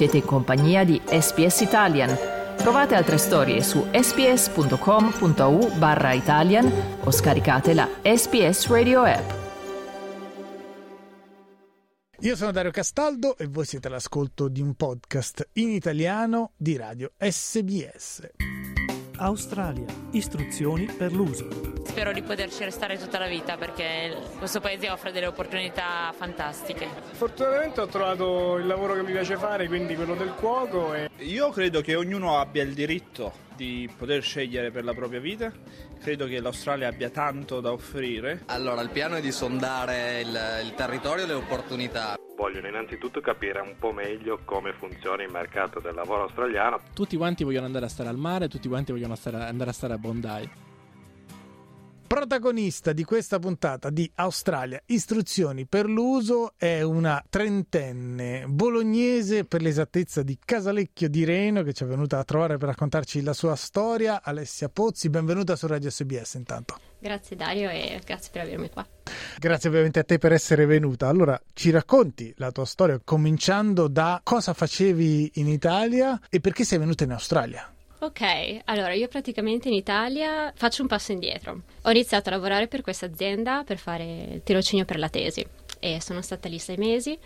Siete in compagnia di SPS Italian. Trovate altre storie su sps.com.au barra Italian o scaricate la SPS Radio app. Io sono Dario Castaldo e voi siete all'ascolto di un podcast in italiano di radio SBS. Australia. Istruzioni per l'uso. Spero di poterci restare tutta la vita perché questo paese offre delle opportunità fantastiche. Fortunatamente ho trovato il lavoro che mi piace fare, quindi quello del cuoco. E... Io credo che ognuno abbia il diritto di poter scegliere per la propria vita. Credo che l'Australia abbia tanto da offrire. Allora, il piano è di sondare il, il territorio e le opportunità vogliono innanzitutto capire un po' meglio come funziona il mercato del lavoro australiano. Tutti quanti vogliono andare a stare al mare, tutti quanti vogliono stare, andare a stare a Bondi. Protagonista di questa puntata di Australia Istruzioni per l'uso è una trentenne bolognese per l'esattezza di Casalecchio di Reno che ci è venuta a trovare per raccontarci la sua storia. Alessia Pozzi, benvenuta su Radio SBS intanto. Grazie Dario e grazie per avermi qua. Grazie ovviamente a te per essere venuta. Allora, ci racconti la tua storia cominciando da cosa facevi in Italia e perché sei venuta in Australia? Ok, allora io praticamente in Italia faccio un passo indietro. Ho iniziato a lavorare per questa azienda per fare il tirocinio per la tesi e sono stata lì sei mesi,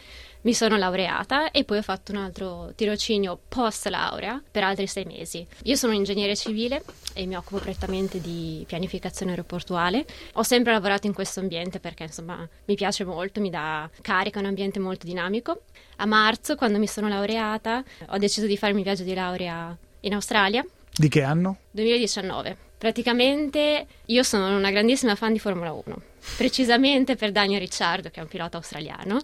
mi sono laureata e poi ho fatto un altro tirocinio post laurea per altri sei mesi. Io sono un ingegnere civile e mi occupo prettamente di pianificazione aeroportuale. Ho sempre lavorato in questo ambiente perché insomma mi piace molto, mi dà carica, è un ambiente molto dinamico. A marzo, quando mi sono laureata, ho deciso di farmi il viaggio di laurea in Australia. Di che anno? 2019. Praticamente io sono una grandissima fan di Formula 1, precisamente per Daniel Ricciardo, che è un pilota australiano.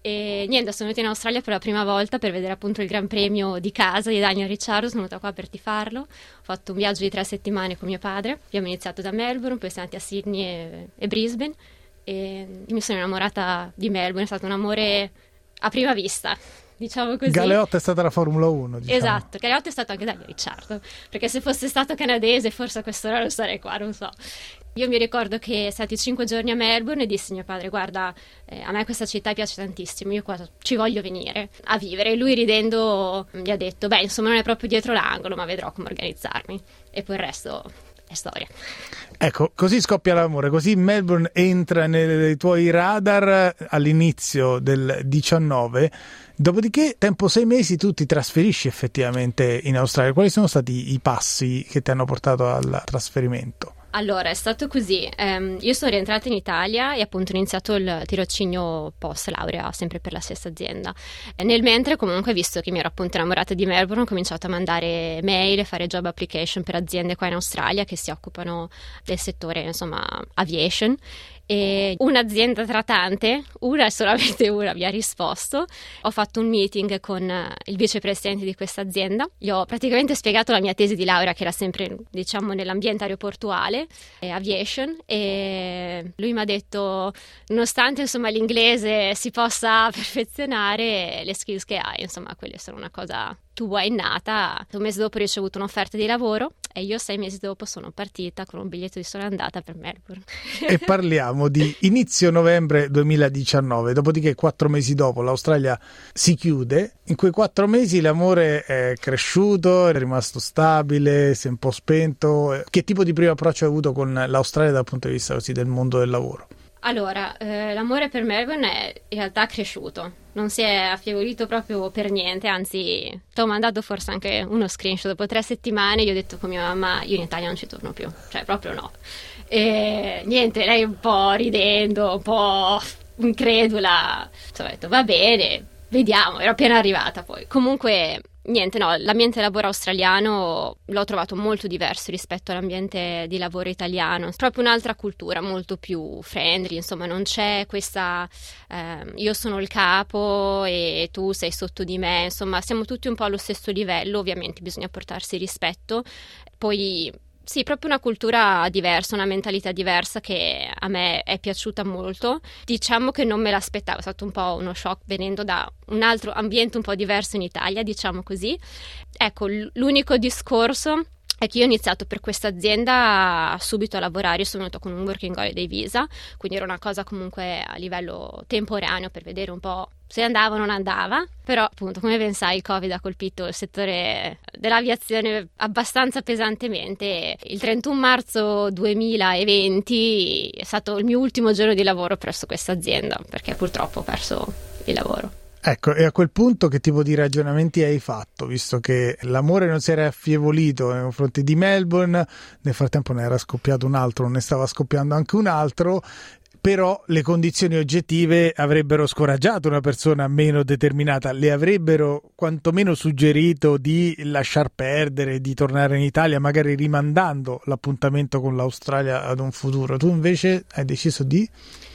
E niente, sono venuta in Australia per la prima volta per vedere appunto il Gran Premio di casa di Daniel Ricciardo. Sono venuta qua per tifarlo. Ho fatto un viaggio di tre settimane con mio padre. Abbiamo iniziato da Melbourne, poi siamo andati a Sydney e, e Brisbane. E mi sono innamorata di Melbourne, è stato un amore a prima vista diciamo così. Galeotto è stata la Formula 1. Diciamo. Esatto, Galeotto è stato anche Daniel Ricciardo, perché se fosse stato canadese forse a quest'ora non sarei qua, non so. Io mi ricordo che stati cinque giorni a Melbourne e dissi a mio padre: Guarda, eh, a me questa città piace tantissimo, io qua ci voglio venire a vivere. E lui ridendo mi ha detto: Beh, insomma, non è proprio dietro l'angolo, ma vedrò come organizzarmi. E poi il resto è storia. Ecco, così scoppia l'amore, così Melbourne entra nei tuoi radar all'inizio del 19 Dopodiché, tempo sei mesi, tu ti trasferisci effettivamente in Australia. Quali sono stati i passi che ti hanno portato al trasferimento? Allora, è stato così. Um, io sono rientrata in Italia e appunto ho iniziato il tirocinio post laurea, sempre per la stessa azienda. E nel mentre, comunque, visto che mi ero appunto innamorata di Melbourne, ho cominciato a mandare mail e fare job application per aziende qua in Australia che si occupano del settore, insomma, aviation e un'azienda tratante, una e solamente una mi ha risposto. Ho fatto un meeting con eh, il vicepresidente di questa azienda, gli ho praticamente spiegato la mia tesi di laurea che era sempre diciamo nell'ambiente aeroportuale, eh, aviation e lui mi ha detto nonostante insomma l'inglese si possa perfezionare le skills che hai, insomma quelle sono una cosa tua innata. Un mese dopo ho ricevuto un'offerta di lavoro e io sei mesi dopo sono partita con un biglietto di sola andata per Melbourne. e parliamo di inizio novembre 2019, dopodiché quattro mesi dopo l'Australia si chiude. In quei quattro mesi l'amore è cresciuto, è rimasto stabile, si è un po' spento. Che tipo di primo approccio hai avuto con l'Australia dal punto di vista così del mondo del lavoro? Allora, eh, l'amore per Melbourne è in realtà cresciuto, non si è affievolito proprio per niente, anzi ti ho mandato forse anche uno screenshot, dopo tre settimane io ho detto con mia mamma io in Italia non ci torno più, cioè proprio no. E niente, lei un po' ridendo, un po' incredula, ho detto va bene, vediamo, ero appena arrivata poi. Comunque Niente, no, l'ambiente lavoro australiano l'ho trovato molto diverso rispetto all'ambiente di lavoro italiano, proprio un'altra cultura, molto più friendly, insomma non c'è questa eh, io sono il capo e tu sei sotto di me, insomma siamo tutti un po' allo stesso livello, ovviamente bisogna portarsi rispetto, poi sì, proprio una cultura diversa, una mentalità diversa che a me è piaciuta molto. Diciamo che non me l'aspettavo, è stato un po' uno shock venendo da un altro ambiente un po' diverso in Italia, diciamo così. Ecco, l'unico discorso è che io ho iniziato per questa azienda subito a lavorare, io sono venuta con un working holiday visa, quindi era una cosa comunque a livello temporaneo per vedere un po' se andava o non andava, però appunto come ben sai il Covid ha colpito il settore dell'aviazione abbastanza pesantemente. Il 31 marzo 2020 è stato il mio ultimo giorno di lavoro presso questa azienda perché purtroppo ho perso il lavoro. Ecco, e a quel punto che tipo di ragionamenti hai fatto, visto che l'amore non si era affievolito nei confronti di Melbourne, nel frattempo ne era scoppiato un altro, ne stava scoppiando anche un altro, però le condizioni oggettive avrebbero scoraggiato una persona meno determinata, le avrebbero quantomeno suggerito di lasciar perdere, di tornare in Italia, magari rimandando l'appuntamento con l'Australia ad un futuro. Tu invece hai deciso di...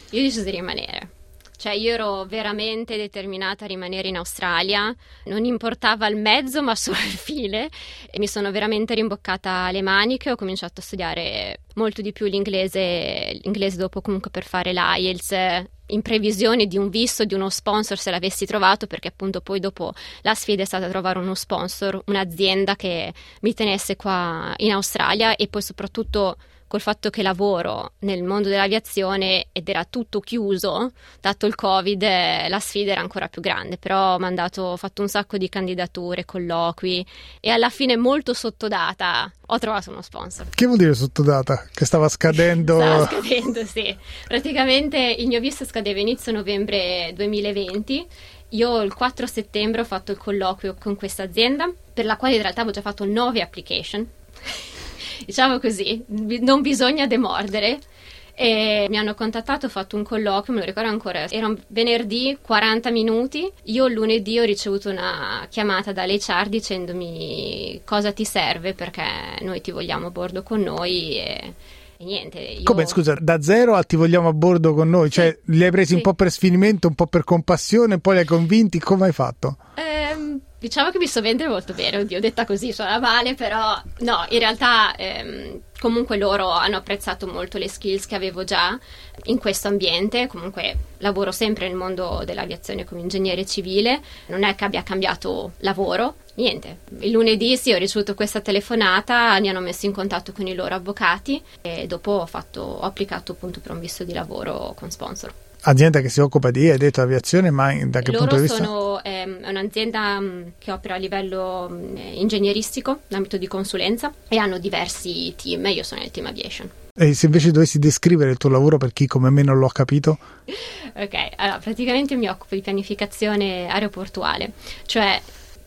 Io ho deciso di rimanere cioè io ero veramente determinata a rimanere in Australia, non importava il mezzo ma solo il fine e mi sono veramente rimboccata le maniche, ho cominciato a studiare molto di più l'inglese, l'inglese dopo comunque per fare l'IELTS in previsione di un visto, di uno sponsor se l'avessi trovato, perché appunto poi dopo la sfida è stata trovare uno sponsor, un'azienda che mi tenesse qua in Australia e poi soprattutto col fatto che lavoro nel mondo dell'aviazione ed era tutto chiuso, dato il Covid, eh, la sfida era ancora più grande, però ho, mandato, ho fatto un sacco di candidature, colloqui e alla fine molto sottodata ho trovato uno sponsor. Che vuol dire sottodata? Che stava scadendo? stava scadendo, sì. Praticamente il mio visto scadeva inizio novembre 2020 io il 4 settembre ho fatto il colloquio con questa azienda, per la quale in realtà avevo già fatto 9 application diciamo così, non bisogna demordere. E mi hanno contattato, ho fatto un colloquio, me lo ricordo ancora, era un venerdì 40 minuti, io lunedì ho ricevuto una chiamata dall'HR dicendomi cosa ti serve perché noi ti vogliamo a bordo con noi e, e niente. Io... Come scusa, da zero a ti vogliamo a bordo con noi, cioè li hai presi sì. un po' per sfinimento, un po' per compassione, poi li hai convinti, come hai fatto? Ehm Diciamo che mi so vendere molto bene, oddio, detta così suona male, però no, in realtà ehm, comunque loro hanno apprezzato molto le skills che avevo già in questo ambiente, comunque lavoro sempre nel mondo dell'aviazione come ingegnere civile, non è che abbia cambiato lavoro, niente. Il lunedì sì, ho ricevuto questa telefonata, mi hanno messo in contatto con i loro avvocati e dopo ho, fatto, ho applicato appunto per un visto di lavoro con sponsor azienda che si occupa di, hai detto, aviazione, ma da che Loro punto di vista? sono ehm, un'azienda mh, mm, che opera a livello mm, ingegneristico, in ambito di consulenza, e hanno diversi team, io sono nel team aviation. E se invece dovessi descrivere il tuo lavoro per chi come me non l'ho capito? ok, allora praticamente mi occupo di pianificazione aeroportuale, cioè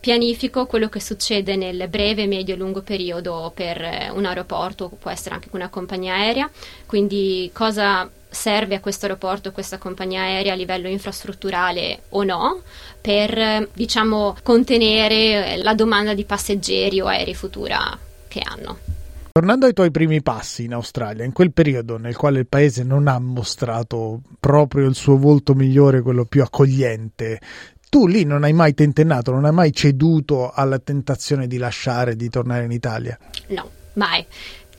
pianifico quello che succede nel breve, medio e lungo periodo per eh, un aeroporto, può essere anche una compagnia aerea, quindi cosa serve a questo aeroporto, questa compagnia aerea a livello infrastrutturale o no, per diciamo contenere la domanda di passeggeri o aerei futura che hanno. Tornando ai tuoi primi passi in Australia, in quel periodo nel quale il paese non ha mostrato proprio il suo volto migliore, quello più accogliente, tu lì non hai mai tentennato, non hai mai ceduto alla tentazione di lasciare, di tornare in Italia? No, mai.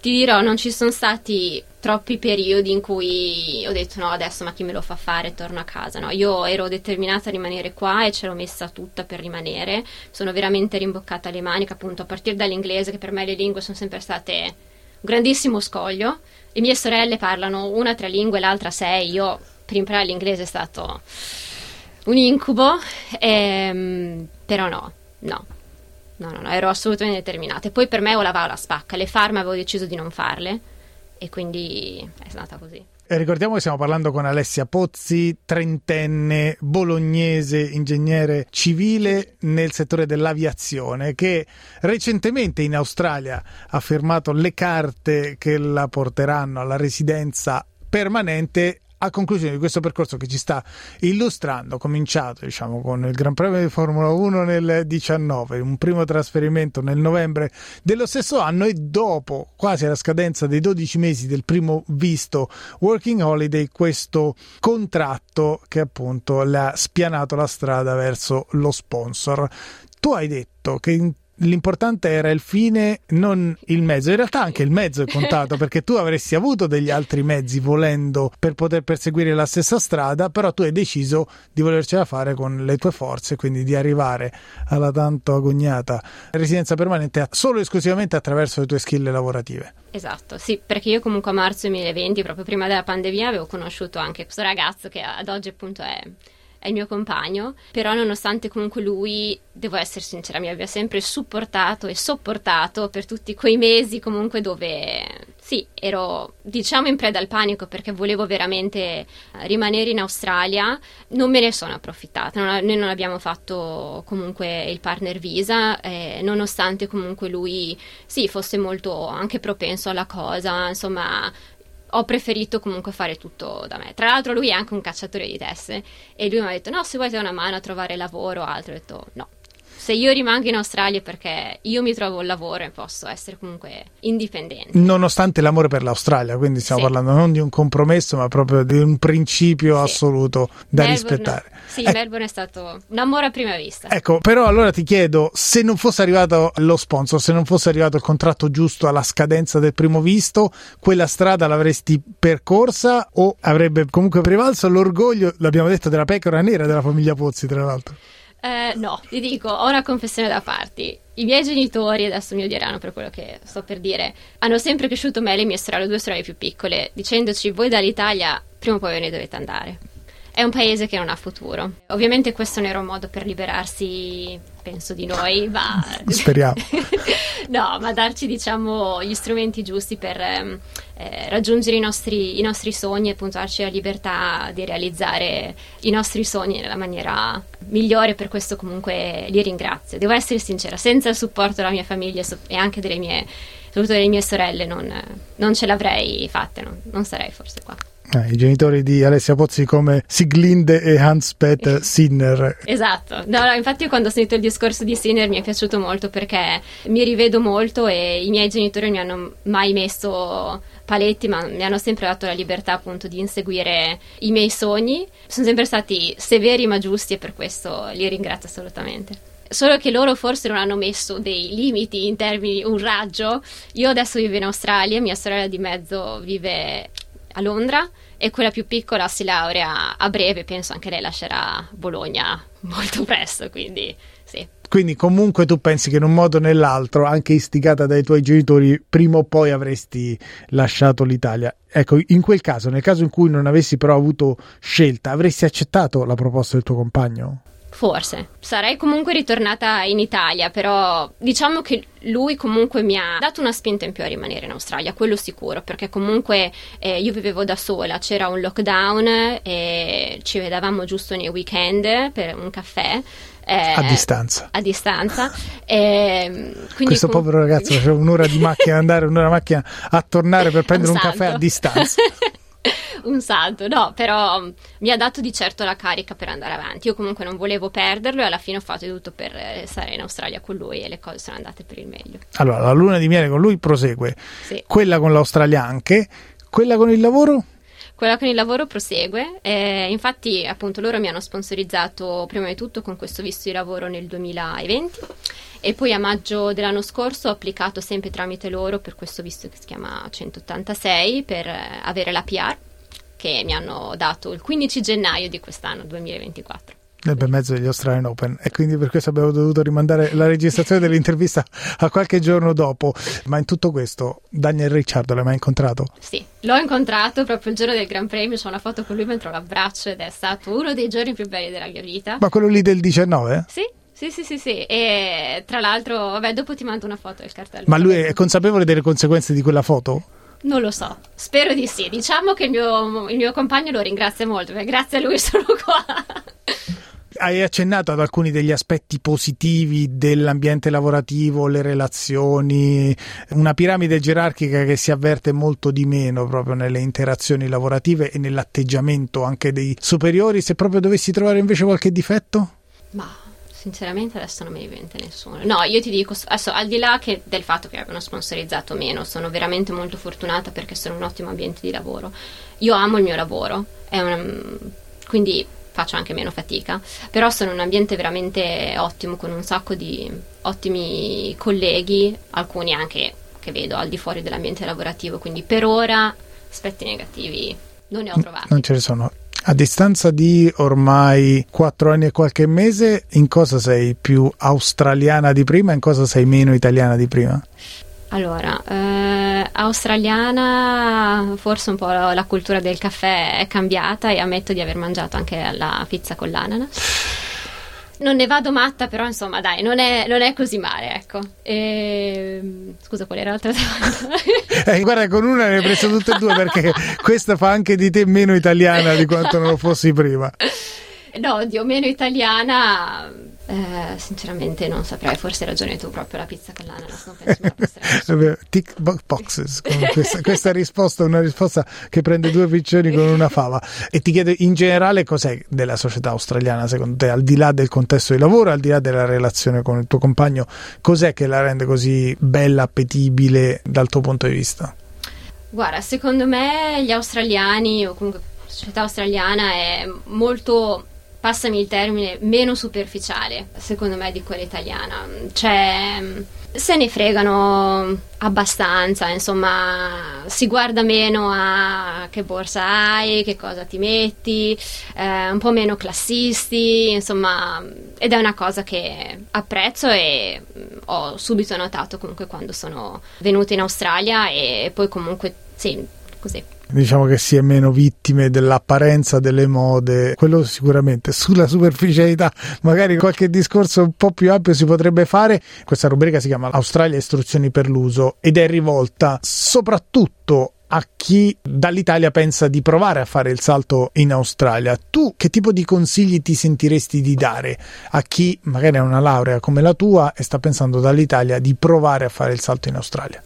Ti dirò, non ci sono stati troppi periodi in cui ho detto no adesso ma chi me lo fa fare? Torno a casa. No io ero determinata a rimanere qua e ce l'ho messa tutta per rimanere. Sono veramente rimboccata le maniche appunto a partire dall'inglese che per me le lingue sono sempre state un grandissimo scoglio. Le mie sorelle parlano una tre lingue l'altra sei. Io per imparare l'inglese è stato un incubo ehm, però no no No, no, no, ero assolutamente determinata. E poi per me o lavavo la spacca. Le farme avevo deciso di non farle e quindi è stata così. E ricordiamo che stiamo parlando con Alessia Pozzi, trentenne, bolognese, ingegnere civile nel settore dell'aviazione, che recentemente in Australia ha firmato le carte che la porteranno alla residenza permanente a conclusione di questo percorso che ci sta illustrando, cominciato diciamo, con il Gran Premio di Formula 1 nel 19, un primo trasferimento nel novembre dello stesso anno e dopo, quasi alla scadenza dei 12 mesi del primo visto Working Holiday, questo contratto che appunto le ha spianato la strada verso lo sponsor. Tu hai detto che in l'importante era il fine, non il mezzo. In realtà anche il mezzo è contato perché tu avresti avuto degli altri mezzi volendo per poter perseguire la stessa strada, però tu hai deciso di volercela fare con le tue forze, quindi di arrivare alla tanto agognata residenza permanente solo e esclusivamente attraverso le tue skill lavorative. Esatto, sì, perché io comunque a marzo 2020, proprio prima della pandemia, avevo conosciuto anche questo ragazzo che ad oggi appunto è è il mio compagno, però nonostante comunque lui, devo essere sincera, mi abbia sempre supportato e sopportato per tutti quei mesi comunque dove sì, ero diciamo in preda al panico perché volevo veramente rimanere in Australia, non me ne sono approfittata, non, noi non abbiamo fatto comunque il partner visa, eh, nonostante comunque lui sì, fosse molto anche propenso alla cosa, insomma ho preferito comunque fare tutto da me. Tra l'altro lui è anche un cacciatore di teste e lui mi ha detto no, se vuoi do una mano a trovare lavoro o altro, ho detto no, se io rimango in Australia perché io mi trovo un lavoro e posso essere comunque indipendente. Nonostante l'amore per l'Australia, quindi stiamo sì. parlando non di un compromesso, ma proprio di un principio sì. assoluto da Melbourne, rispettare. Sì, eh, Melbourne è stato un amore a prima vista. Ecco, però allora ti chiedo, se non fosse arrivato lo sponsor, se non fosse arrivato il contratto giusto alla scadenza del primo visto, quella strada l'avresti percorsa o avrebbe comunque prevalso l'orgoglio, l'abbiamo detto, della pecora nera della famiglia Pozzi, tra l'altro? Eh, no, ti dico, ho una confessione da farti. I miei genitori, adesso mi odieranno per quello che sto per dire, hanno sempre cresciuto me e le mie sorelle, due sorelle più piccole, dicendoci voi dall'Italia prima o poi ve ne dovete andare. È un paese che non ha futuro. Ovviamente questo non era un modo per liberarsi, penso, di noi, ma... Speriamo. no, ma darci, diciamo, gli strumenti giusti per ehm, eh, raggiungere i nostri, i nostri sogni e puntarci la libertà di realizzare i nostri sogni nella maniera migliore. Per questo comunque li ringrazio. Devo essere sincera, senza il supporto della mia famiglia e anche delle mie, soprattutto delle mie sorelle, non, non ce l'avrei fatta, non, non sarei forse qua. Eh, I genitori di Alessia Pozzi come Siglinde e Hans-Peter Sinner. Esatto, no, no, infatti quando ho sentito il discorso di Sinner mi è piaciuto molto perché mi rivedo molto e i miei genitori non mi hanno mai messo paletti ma mi hanno sempre dato la libertà appunto di inseguire i miei sogni. Sono sempre stati severi ma giusti e per questo li ringrazio assolutamente. Solo che loro forse non hanno messo dei limiti in termini un raggio. Io adesso vivo in Australia, mia sorella di mezzo vive a Londra e quella più piccola si laurea a breve, penso anche lei lascerà Bologna molto presto, quindi sì. Quindi comunque tu pensi che in un modo o nell'altro, anche istigata dai tuoi genitori, prima o poi avresti lasciato l'Italia. Ecco, in quel caso, nel caso in cui non avessi però avuto scelta, avresti accettato la proposta del tuo compagno? Forse. Sarei comunque ritornata in Italia, però diciamo che lui comunque mi ha dato una spinta in più a rimanere in Australia, quello sicuro, perché comunque eh, io vivevo da sola, c'era un lockdown e ci vedevamo giusto nei weekend per un caffè. Eh, a distanza. A distanza. Eh, Questo com- povero ragazzo faceva un'ora di macchina andare, un'ora di macchina a tornare per prendere un, un caffè a distanza. un salto, no, però mm, mi ha dato di certo la carica per andare avanti. Io comunque non volevo perderlo e alla fine ho fatto tutto per eh, stare in Australia con lui e le cose sono andate per il meglio. Allora, la luna di miele con lui prosegue, sì. quella con l'Australia anche, quella con il lavoro? Quella con il lavoro prosegue, eh, infatti appunto loro mi hanno sponsorizzato prima di tutto con questo visto di lavoro nel 2020 e poi a maggio dell'anno scorso ho applicato sempre tramite loro per questo visto che si chiama 186 per eh, avere la PR che mi hanno dato il 15 gennaio di quest'anno 2024 nel bel mezzo degli Australian Open e quindi per questo abbiamo dovuto rimandare la registrazione dell'intervista a qualche giorno dopo. Ma in tutto questo, Daniel Ricciardo l'hai mai incontrato? Sì, l'ho incontrato proprio il giorno del Gran Premio, c'ho una foto con lui mentre lo abbraccio ed è stato uno dei giorni più belli della mia vita. Ma quello lì del 19? Sì. Sì, sì, sì, sì, e tra l'altro, vabbè, dopo ti mando una foto del cartello. Ma lui è consapevole delle conseguenze di quella foto? Non lo so, spero di sì. Diciamo che il mio, il mio compagno lo ringrazia molto, perché grazie a lui sono qua. Hai accennato ad alcuni degli aspetti positivi dell'ambiente lavorativo, le relazioni, una piramide gerarchica che si avverte molto di meno proprio nelle interazioni lavorative e nell'atteggiamento anche dei superiori. Se proprio dovessi trovare invece qualche difetto? Ma sinceramente adesso non mi diventa nessuno. No, io ti dico, adesso al di là del fatto che abbiano sponsorizzato meno, sono veramente molto fortunata perché sono un ottimo ambiente di lavoro. Io amo il mio lavoro, una, quindi faccio anche meno fatica, però sono un ambiente veramente ottimo con un sacco di ottimi colleghi, alcuni anche che vedo al di fuori dell'ambiente lavorativo, quindi per ora aspetti negativi non ne ho trovati. Non ce ne sono. A distanza di ormai quattro anni e qualche mese, in cosa sei più australiana di prima e in cosa sei meno italiana di prima? Allora, eh, australiana, forse un po' la, la, cultura del caffè è cambiata e ammetto di aver mangiato anche la pizza con l'ananas. Non ne vado matta, però insomma, dai, non è, non è così male, ecco. E... Scusa, qual era l'altra domanda? eh, guarda, con una ne hai preso tutte e due perché questa fa anche di te meno italiana di quanto non lo fossi prima. No, oddio, meno italiana eh, sinceramente non saprei, forse hai ragione tu proprio la pizza con l'ananas, non penso Tick boxes, questa, questa risposta è una risposta che prende due piccioni con una fava. E ti chiedo in generale cos'è della società australiana secondo te, al di là del contesto di lavoro, al di là della relazione con il tuo compagno, cos'è che la rende così bella, appetibile dal tuo punto di vista? Guarda, secondo me gli australiani o comunque la società australiana è molto passami il termine, meno superficiale, secondo me, di quella italiana. Cioè, se ne fregano abbastanza, insomma, si guarda meno a che borsa hai, che cosa ti metti, eh, un po' meno classisti, insomma, ed è una cosa che apprezzo e ho subito notato comunque quando sono venuta in Australia e poi comunque, sì, così diciamo che si è meno vittime dell'apparenza delle mode, quello sicuramente. Sulla superficialità, magari qualche discorso un po' più ampio si potrebbe fare. Questa rubrica si chiama Australia istruzioni per l'uso ed è rivolta soprattutto a chi dall'Italia pensa di provare a fare il salto in Australia. Tu che tipo di consigli ti sentiresti di dare a chi magari ha una laurea come la tua e sta pensando dall'Italia di provare a fare il salto in Australia?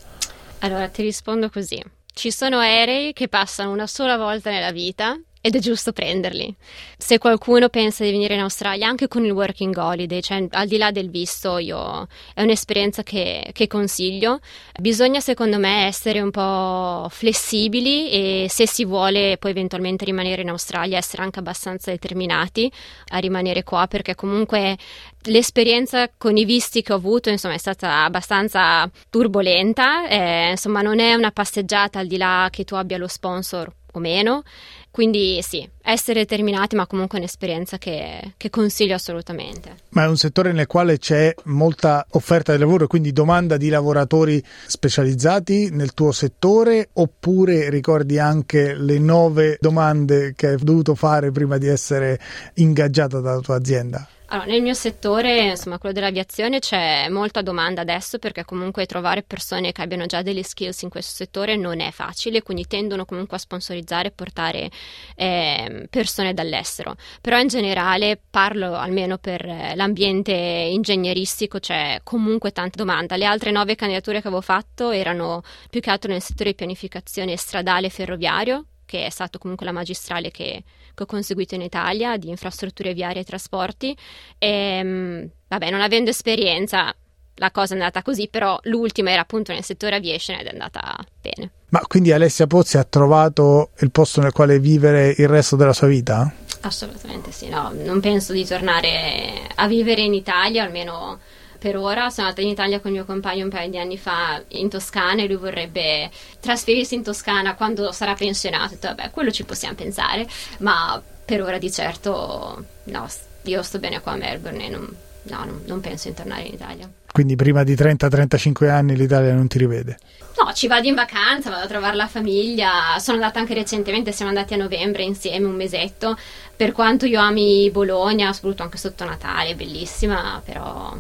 Allora ti rispondo così. Ci sono aerei che passano una sola volta nella vita ed è giusto prenderli. Se qualcuno pensa di venire in Australia anche con il working holiday, cioè al di là del visto, io, è un'esperienza che, che, consiglio. Bisogna secondo me essere un po' flessibili e se si vuole poi eventualmente rimanere in Australia essere anche abbastanza determinati a rimanere qua perché comunque l'esperienza con i visti che ho avuto insomma, è stata abbastanza turbolenta, eh, insomma non è una passeggiata al di là che tu abbia lo sponsor o meno. Quindi sì, essere determinati, ma comunque un'esperienza che, che, consiglio assolutamente. Ma è un settore nel quale c'è molta offerta di lavoro, quindi domanda di lavoratori specializzati nel tuo settore, oppure ricordi anche le nove domande che hai dovuto fare prima di essere ingaggiata dalla tua azienda? Allora, nel mio settore, insomma, quello dell'aviazione, c'è molta domanda adesso perché comunque trovare persone che abbiano già delle skills in questo settore non è facile, quindi tendono comunque a sponsorizzare e portare eh, persone dall'estero. Però in generale parlo almeno per l'ambiente ingegneristico, c'è comunque tanta domanda. Le altre nove candidature che avevo fatto erano più che altro nel settore di pianificazione stradale e ferroviario, che è stato comunque la magistrale che, che ho conseguito in Italia di infrastrutture viarie e trasporti. E, ehm, vabbè, non avendo esperienza, la cosa è andata così, però l'ultima era appunto nel settore aviation ed è andata bene. Ma quindi Alessia Pozzi ha trovato il posto nel quale vivere il resto della sua vita? Assolutamente sì, no, non penso di tornare a vivere in Italia, almeno per ora. Sono andata in Italia con il mio compagno un paio di anni fa in Toscana e lui vorrebbe trasferirsi in Toscana quando sarà pensionato. Ho detto, vabbè, quello ci possiamo pensare, ma per ora di certo no, io sto bene qua a Melbourne e non, no, non, non penso in tornare in Italia. Quindi prima di 30-35 anni l'Italia non ti rivede? No, ci vado in vacanza, vado a trovare la famiglia. Sono andata anche recentemente, siamo andati a novembre insieme un mesetto. Per quanto io ami Bologna, soprattutto anche sotto Natale, bellissima, però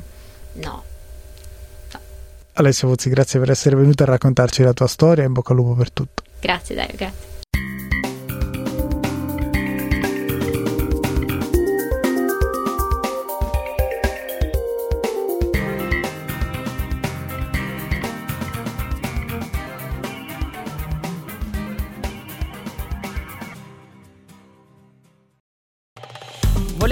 no. Alessia Vozzi, grazie per essere venuta a raccontarci la tua storia e in bocca al lupo per tutto. Grazie Dario, grazie.